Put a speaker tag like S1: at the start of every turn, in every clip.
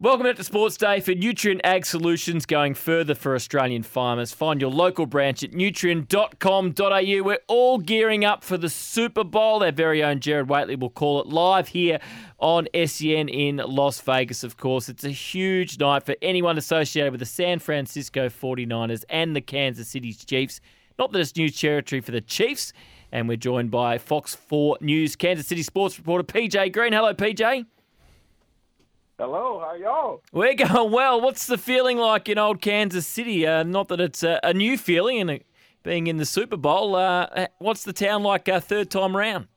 S1: Welcome back to Sports Day for Nutrien Ag Solutions going further for Australian farmers. Find your local branch at nutrien.com.au. We're all gearing up for the Super Bowl. Our very own Gerard Whateley will call it live here on SEN in Las Vegas, of course. It's a huge night for anyone associated with the San Francisco 49ers and the Kansas City Chiefs. Not that it's new territory for the Chiefs. And we're joined by Fox 4 News Kansas City sports reporter PJ Green. Hello, PJ.
S2: Hello, how y'all?
S1: We're going well. What's the feeling like in old Kansas City? Uh, not that it's a, a new feeling, and being in the Super Bowl. Uh, what's the town like a third time round?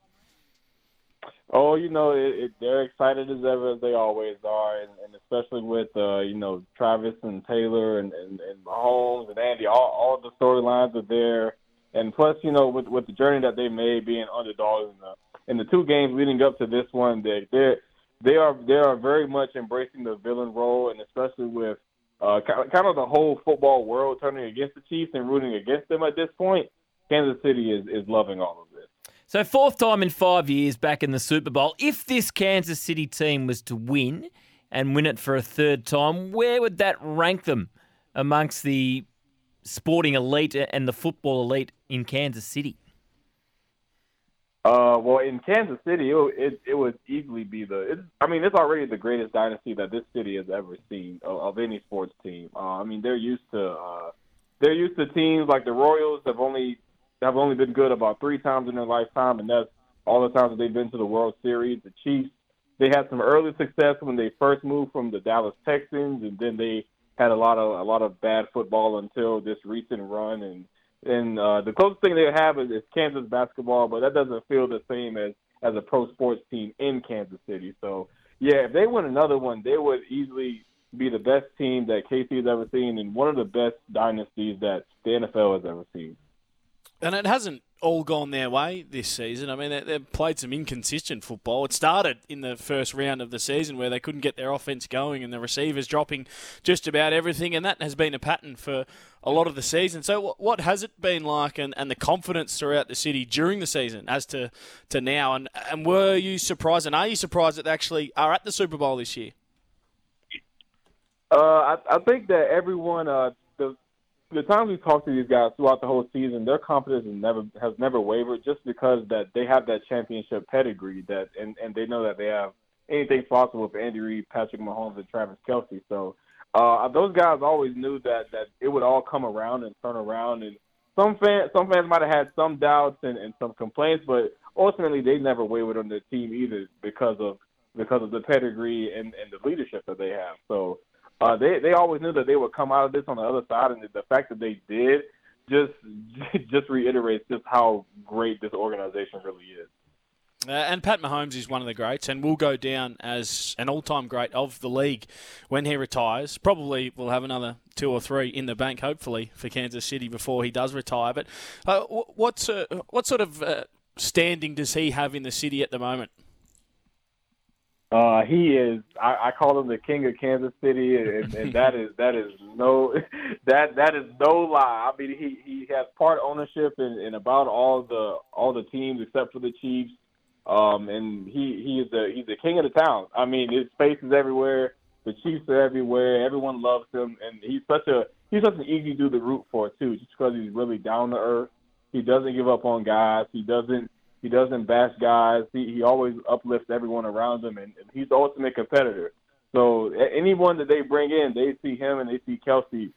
S2: Oh, you know, it, it, they're excited as ever as they always are, and, and especially with uh, you know Travis and Taylor and and, and Mahomes and Andy. All all the storylines are there, and plus, you know, with with the journey that they made being underdogs in the in the two games leading up to this one, they they're they are they are very much embracing the villain role, and especially with uh, kind of the whole football world turning against the Chiefs and rooting against them at this point. Kansas City is is loving all of this.
S1: So fourth time in five years back in the Super Bowl. If this Kansas City team was to win and win it for a third time, where would that rank them amongst the sporting elite and the football elite in Kansas City?
S2: Uh, well, in Kansas City, it it, it would easily be the. It, I mean, it's already the greatest dynasty that this city has ever seen of, of any sports team. Uh, I mean, they're used to uh, they're used to teams like the Royals have only have only been good about three times in their lifetime, and that's all the times that they've been to the World Series. The Chiefs, they had some early success when they first moved from the Dallas Texans, and then they had a lot of a lot of bad football until this recent run and and uh, the closest thing they have is, is Kansas basketball, but that doesn't feel the same as as a pro sports team in Kansas City. So yeah, if they win another one, they would easily be the best team that KC has ever seen and one of the best dynasties that the NFL has ever seen.
S3: And it hasn't all gone their way this season. I mean, they, they've played some inconsistent football. It started in the first round of the season where they couldn't get their offense going and the receivers dropping just about everything, and that has been a pattern for a lot of the season. So, what has it been like, and, and the confidence throughout the city during the season as to, to now? And, and were you surprised, and are you surprised that they actually are at the Super Bowl this year?
S2: Uh, I, I think that everyone, uh, the times we talked to these guys throughout the whole season, their confidence has never has never wavered, just because that they have that championship pedigree that, and and they know that they have anything possible with Andy Reid, Patrick Mahomes, and Travis Kelce. So uh, those guys always knew that that it would all come around and turn around. And some fans some fans might have had some doubts and, and some complaints, but ultimately they never wavered on their team either because of because of the pedigree and, and the leadership that they have. So uh, they they always knew that they would come out of this on the other side, and the fact that they did just just reiterates just how great this organization really is.
S3: Uh, and Pat Mahomes is one of the greats and will go down as an all time great of the league when he retires. Probably will have another two or three in the bank, hopefully, for Kansas City before he does retire. But uh, what's, uh, what sort of uh, standing does he have in the city at the moment?
S2: Uh, he is. I, I call him the king of Kansas City, and, and that is that is no that that is no lie. I mean, he he has part ownership in, in about all the all the teams except for the Chiefs. Um, and he he is the he's the king of the town. I mean, his face is everywhere. The Chiefs are everywhere. Everyone loves him, and he's such a he's such an easy dude to root for too, just because he's really down to earth. He doesn't give up on guys. He doesn't he doesn't bash guys. He he always uplifts everyone around him, and, he's the ultimate competitor. So anyone that they bring in, they see him and they see Kelce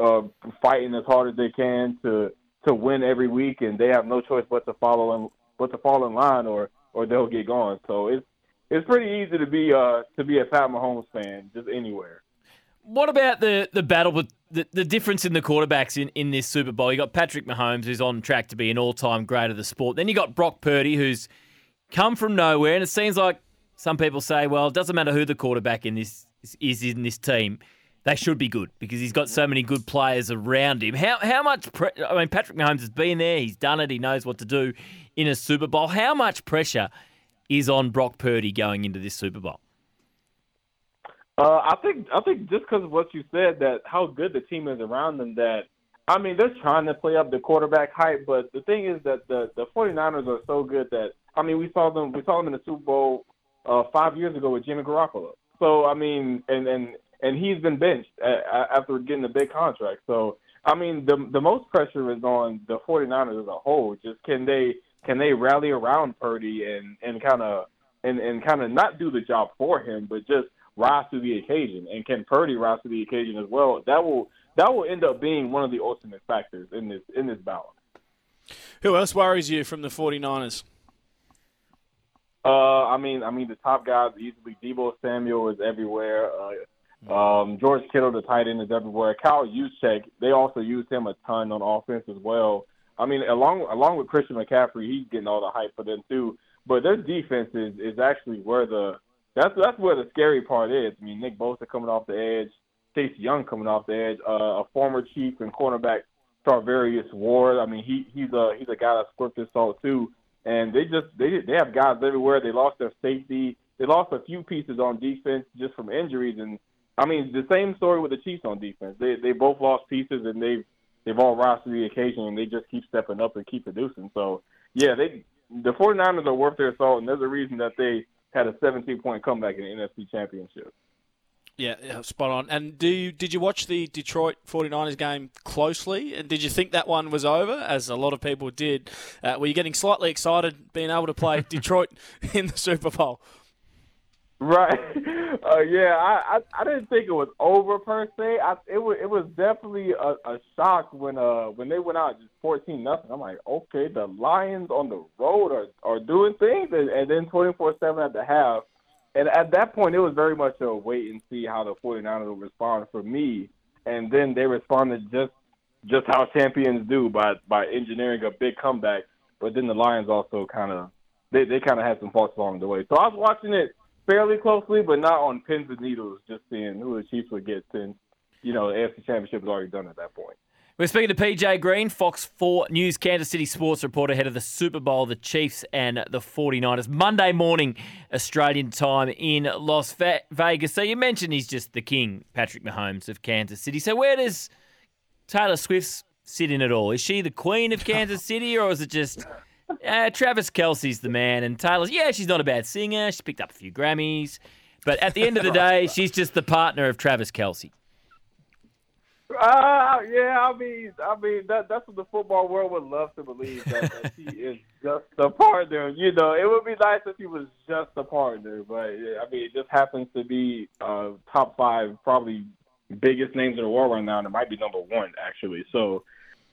S2: uh, fighting as hard as they can to to win every week, and they have no choice but to follow in but to fall in line, or or they'll get gone. So it's it's pretty easy to be uh to be a Pat Mahomes fan just anywhere.
S1: What about the the battle with the, the difference in the quarterbacks in, in this Super Bowl? You got Patrick Mahomes, who's on track to be an all time great of the sport. Then you got Brock Purdy, who's come from nowhere, and it seems like some people say, well, it doesn't matter who the quarterback in this is in this team. They should be good because he's got so many good players around him. How how much? Pre- I mean, Patrick Mahomes has been there. He's done it. He knows what to do in a Super Bowl. How much pressure is on Brock Purdy going into this Super Bowl?
S2: Uh, I think I think just because of what you said that how good the team is around them that I mean they're trying to play up the quarterback hype, but the thing is that the the 49ers are so good that I mean we saw them we saw them in the Super Bowl uh, five years ago with Jimmy Garoppolo. So I mean, and and and he's been benched after getting a big contract. So I mean, the the most pressure is on the 49ers as a whole. Just can they can they rally around Purdy and and kind of and and kind of not do the job for him, but just rise to the occasion? And can Purdy rise to the occasion as well? That will that will end up being one of the ultimate factors in this in this balance.
S3: Who else worries you from the 49ers?
S2: Uh, I mean, I mean the top guys easily. Deebo Samuel is everywhere. Uh, um, George Kittle, the tight end, is everywhere. Kyle Juszczyk, they also use him a ton on offense as well. I mean, along along with Christian McCaffrey, he's getting all the hype for them too. But their defense is is actually where the that's that's where the scary part is. I mean, Nick Bosa coming off the edge, Chase Young coming off the edge, uh, a former Chief and cornerback Charvarius Ward. I mean, he he's a he's a guy that squirts his salt too. And they just they they have guys everywhere. They lost their safety. They lost a few pieces on defense just from injuries. And I mean, the same story with the Chiefs on defense. They they both lost pieces, and they've they've all rose to the occasion, and they just keep stepping up and keep producing. So yeah, they the 49ers are worth their salt, and there's a reason that they had a 17 point comeback in the NFC Championship.
S3: Yeah, spot on. And do you, did you watch the Detroit 49ers game closely? And did you think that one was over, as a lot of people did? Uh, were you getting slightly excited being able to play Detroit in the Super Bowl?
S2: Right. Uh, yeah, I, I I didn't think it was over per se. I, it was it was definitely a, a shock when uh when they went out just fourteen nothing. I'm like, okay, the Lions on the road are are doing things, and, and then twenty four seven at the half. And at that point, it was very much a wait and see how the 49ers would respond for me. And then they responded just just how champions do by by engineering a big comeback. But then the Lions also kind of they they kind of had some faults along the way. So I was watching it fairly closely, but not on pins and needles, just seeing who the Chiefs would get since, you know, the AFC Championship was already done at that point.
S1: We're speaking to PJ Green, Fox 4 News Kansas City sports reporter ahead of the Super Bowl, the Chiefs and the 49ers. Monday morning, Australian time in Las Vegas. So you mentioned he's just the king, Patrick Mahomes of Kansas City. So where does Taylor Swift sit in it all? Is she the queen of Kansas City or is it just uh, Travis Kelce's the man, and Taylor's, yeah, she's not a bad singer. She's picked up a few Grammys. But at the end of the day, she's just the partner of Travis Kelce.
S2: Uh, yeah, I mean, I mean that that's what the football world would love to believe that, that she is just a partner. You know, it would be nice if she was just a partner, but yeah, I mean, it just happens to be uh, top five, probably biggest names in the world right now, and it might be number one actually. So,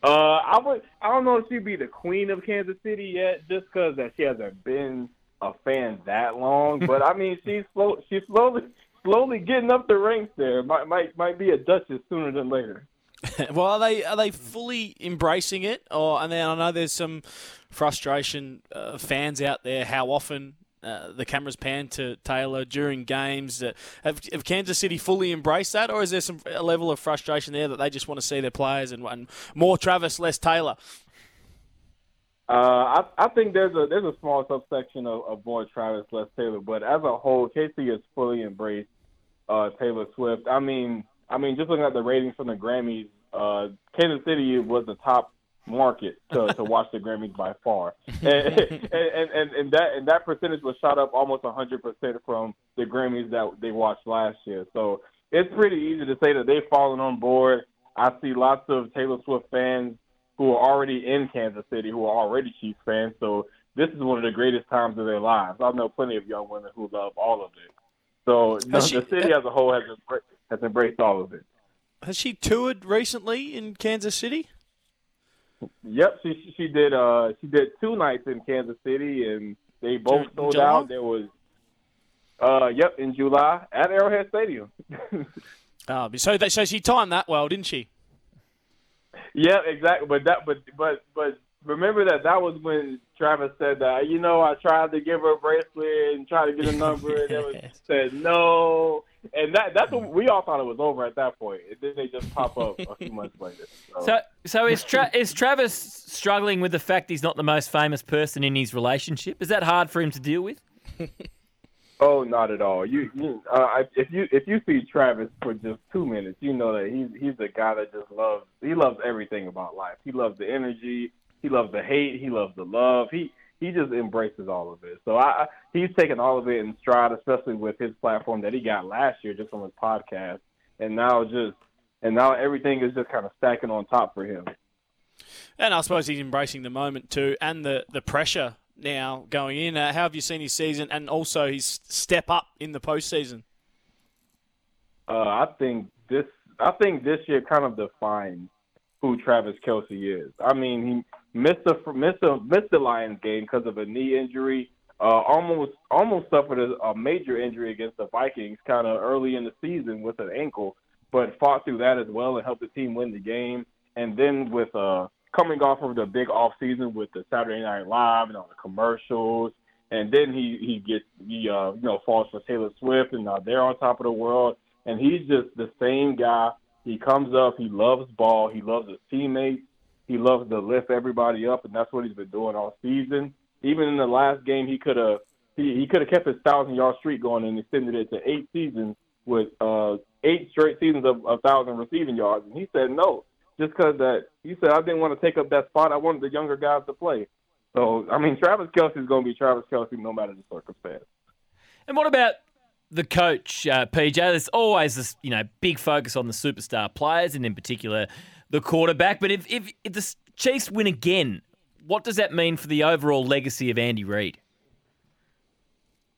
S2: uh, I would. I don't know if she'd be the queen of Kansas City yet, just because that she hasn't been a fan that long. But I mean, she's slow. She's slowly, slowly getting up the ranks there. Might might might be a duchess sooner than later.
S3: well, are they are they fully embracing it? Or and then I know there's some frustration uh, fans out there. How often uh, the cameras pan to Taylor during games. Uh, have, have, Kansas City fully embraced that, or is there some a level of frustration there that they just want to see their players and, and more Travis, less Taylor?
S2: Uh, I, I think there's a there's a small subsection of, of more Travis, less Taylor, but as a whole, KC has fully embraced uh, Taylor Swift. I mean, I mean, just looking at the ratings from the Grammys, uh, Kansas City was the top market to, to watch the Grammys by far, and, and, and and that and that percentage was shot up almost hundred percent from the Grammys that they watched last year. So it's pretty easy to say that they've fallen on board. I see lots of Taylor Swift fans who are already in Kansas City who are already Chiefs fans. So this is one of the greatest times of their lives. I know plenty of young women who love all of it. So the, she, the city as a whole has embraced, has embraced all of it.
S3: Has she toured recently in Kansas City?
S2: Yep, she she did. Uh, she did two nights in Kansas City, and they both sold July? out. There was, uh, yep, in July at Arrowhead Stadium.
S3: uh, so that so she timed that well, didn't she?
S2: Yeah, exactly. But that, but but but remember that that was when Travis said that. You know, I tried to give her a bracelet and try to get a number, and it was said no and that that's what we all thought it was over at that point. And then they just pop up a few months later. So,
S1: so, so is Tra- is Travis struggling with the fact he's not the most famous person in his relationship? Is that hard for him to deal with?
S2: oh, not at all. You, you uh, if you if you see Travis for just two minutes, you know that he's he's a guy that just loves he loves everything about life. He loves the energy. He loves the hate. He loves the love. He he just embraces all of it. So I, he's taken all of it in stride, especially with his platform that he got last year just on his podcast, and now just and now everything is just kind of stacking on top for him.
S3: And I suppose he's embracing the moment too, and the the pressure now going in. Uh, how have you seen his season, and also his step up in the postseason?
S2: Uh, I think this. I think this year kind of defines who Travis Kelce is. I mean, he missed the missed the missed the Lions game because of a knee injury. Uh, almost almost suffered a, a major injury against the Vikings kind of early in the season with an ankle, but fought through that as well and helped the team win the game. And then with uh, coming off of the big off season with the Saturday Night Live and all the commercials, and then he he gets he uh, you know falls for Taylor Swift and uh, they're on top of the world, and he's just the same guy he comes up, he loves ball, he loves his teammates, he loves to lift everybody up, and that's what he's been doing all season. Even in the last game, he could have he, he could have kept his thousand yard streak going and extended it to eight seasons with uh, eight straight seasons of a thousand receiving yards. And he said no, just because that he said I didn't want to take up that spot. I wanted the younger guys to play. So I mean, Travis Kelce is going to be Travis Kelce no matter the circumstance.
S1: And what about the coach, uh, PJ, there's always this, you know, big focus on the superstar players and in particular the quarterback. But if, if, if the Chiefs win again, what does that mean for the overall legacy of Andy Reid?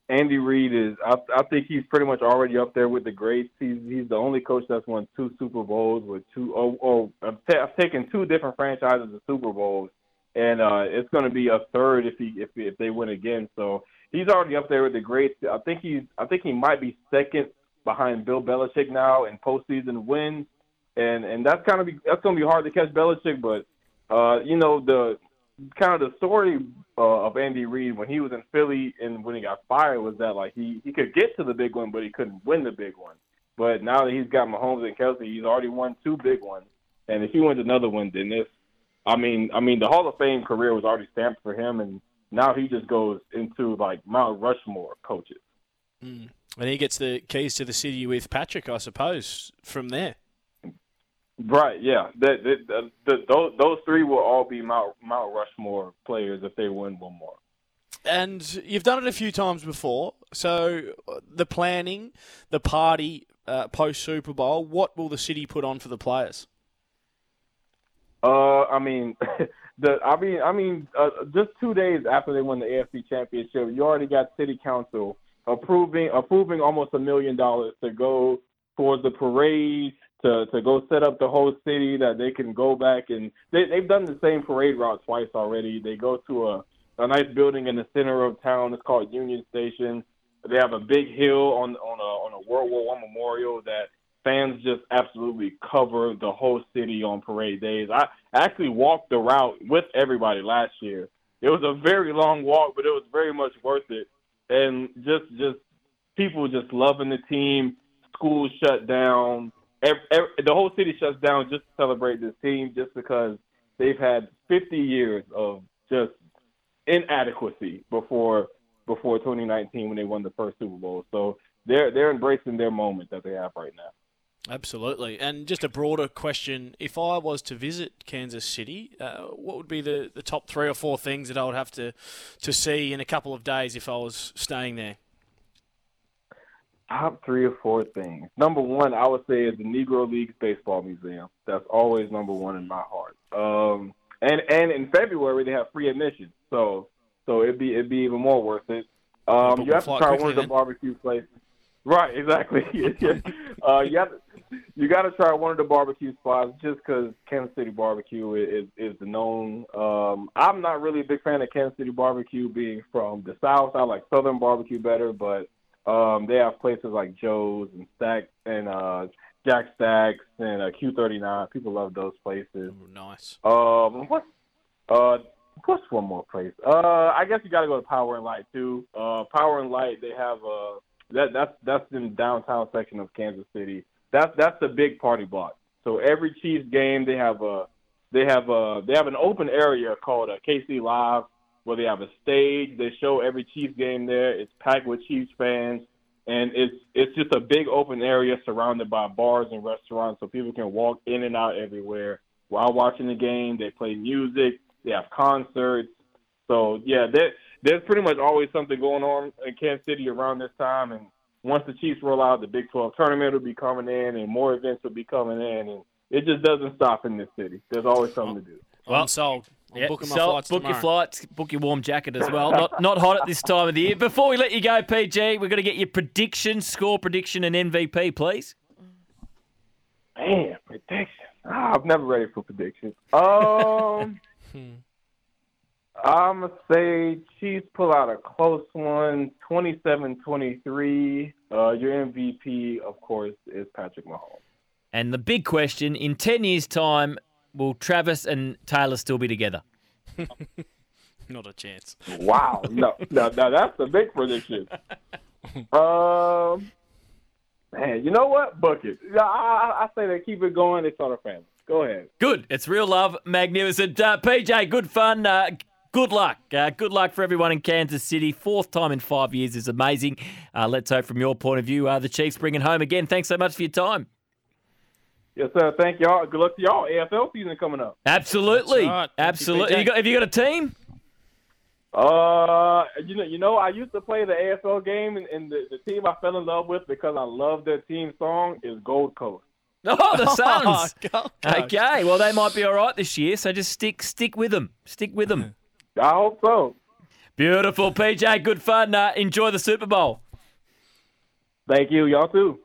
S2: Andy Reid is, I, I think he's pretty much already up there with the greats. He's, he's the only coach that's won two Super Bowls with two, two, oh, oh I've, t- I've taken two different franchises to Super Bowls, and uh, it's going to be a third if he if if they win again. So he's already up there with the greats. I think he's I think he might be second behind Bill Belichick now in postseason wins, and and that's kind of be, that's going to be hard to catch Belichick. But uh, you know the kind of the story uh, of Andy Reid when he was in Philly and when he got fired was that like he he could get to the big one, but he couldn't win the big one. But now that he's got Mahomes and Kelce, he's already won two big ones, and if he wins another one, then this. I mean, I mean, the Hall of Fame career was already stamped for him, and now he just goes into like Mount Rushmore coaches.
S3: Mm. And he gets the keys to the city with Patrick, I suppose, from there.
S2: Right. Yeah. The, the, the, those those three will all be Mount Mount Rushmore players if they win one more.
S3: And you've done it a few times before. So the planning, the party uh, post Super Bowl, what will the city put on for the players?
S2: Uh, I mean, the I mean I mean uh, just two days after they won the AFC Championship, you already got City Council approving approving almost a million dollars to go towards the parade to to go set up the whole city that they can go back and they they've done the same parade route twice already. They go to a a nice building in the center of town. It's called Union Station. They have a big hill on on a on a World War One memorial that fans just absolutely cover the whole city on parade days. I actually walked the route with everybody last year. It was a very long walk, but it was very much worth it. And just just people just loving the team. Schools shut down. Every, every, the whole city shuts down just to celebrate this team, just because they've had 50 years of just inadequacy before before 2019 when they won the first Super Bowl. So they're they're embracing their moment that they have right now.
S3: Absolutely. And just a broader question if I was to visit Kansas City, uh, what would be the, the top three or four things that I would have to, to see in a couple of days if I was staying there?
S2: Top three or four things. Number one, I would say, is the Negro Leagues Baseball Museum. That's always number one in my heart. Um, and and in February they have free admission, so so it'd be it'd be even more worth it. Um, you have to try one of the barbecue places. Right, exactly. uh, you to, you got to try one of the barbecue spots just because Kansas City barbecue is is the known. Um, I'm not really a big fan of Kansas City barbecue being from the South. I like Southern barbecue better, but um, they have places like Joe's and Stack and uh, Jack Stacks and uh, Q39. People love those places.
S3: Ooh, nice.
S2: Um, what? Uh, what's one more place? Uh, I guess you got to go to Power and Light too. Uh, Power and Light, they have uh that that's that's in downtown section of Kansas City that's that's the big party block. So every Chiefs game, they have a they have a they have an open area called a KC Live where they have a stage. They show every Chiefs game there. It's packed with Chiefs fans, and it's it's just a big open area surrounded by bars and restaurants, so people can walk in and out everywhere while watching the game. They play music. They have concerts. So yeah, there, there's pretty much always something going on in Kansas City around this time, and once the Chiefs roll out, the Big 12 tournament will be coming in, and more events will be coming in, and it just doesn't stop in this city. There's always something to do.
S3: Well, I'm sold. I'm
S1: Yeah,
S3: booking my
S1: so
S3: flights
S1: book
S3: tomorrow.
S1: your flights, book your warm jacket as well. Not not hot at this time of the year. Before we let you go, PJ, we're going to get your prediction, score prediction, and MVP, please.
S2: Man, prediction. Ah, I'm never ready for predictions. Um, I'm gonna say Chiefs pull out a close one, 27-23. Uh, your MVP, of course, is Patrick Mahomes.
S1: And the big question: in ten years' time, will Travis and Taylor still be together?
S3: Not a chance.
S2: Wow, no, no, no, that's the big prediction. Um, man, you know what? Book it. I, I, I say they keep it going. They start a family. Go ahead.
S1: Good. It's real love. Magnificent. Uh, PJ, good fun. Uh, good luck. Uh, good luck for everyone in Kansas City. Fourth time in five years is amazing. Uh, let's hope, from your point of view, uh, the Chiefs bring it home again. Thanks so much for your time.
S2: Yes, sir. Thank y'all. Good luck to y'all. AFL season coming up.
S1: Absolutely.
S3: Right. Thank you,
S1: Absolutely. You got, have you got a team?
S2: Uh, you know, you know, I used to play the AFL game, and, and the, the team I fell in love with because I love their team song is Gold Coast.
S1: Oh, the Suns.
S3: Gold Coast.
S1: okay. Well, they might be all right this year, so just stick stick with them. Stick with them.
S2: I hope so.
S1: Beautiful. PJ, good fun. Uh, enjoy the Super Bowl.
S2: Thank you. Y'all too.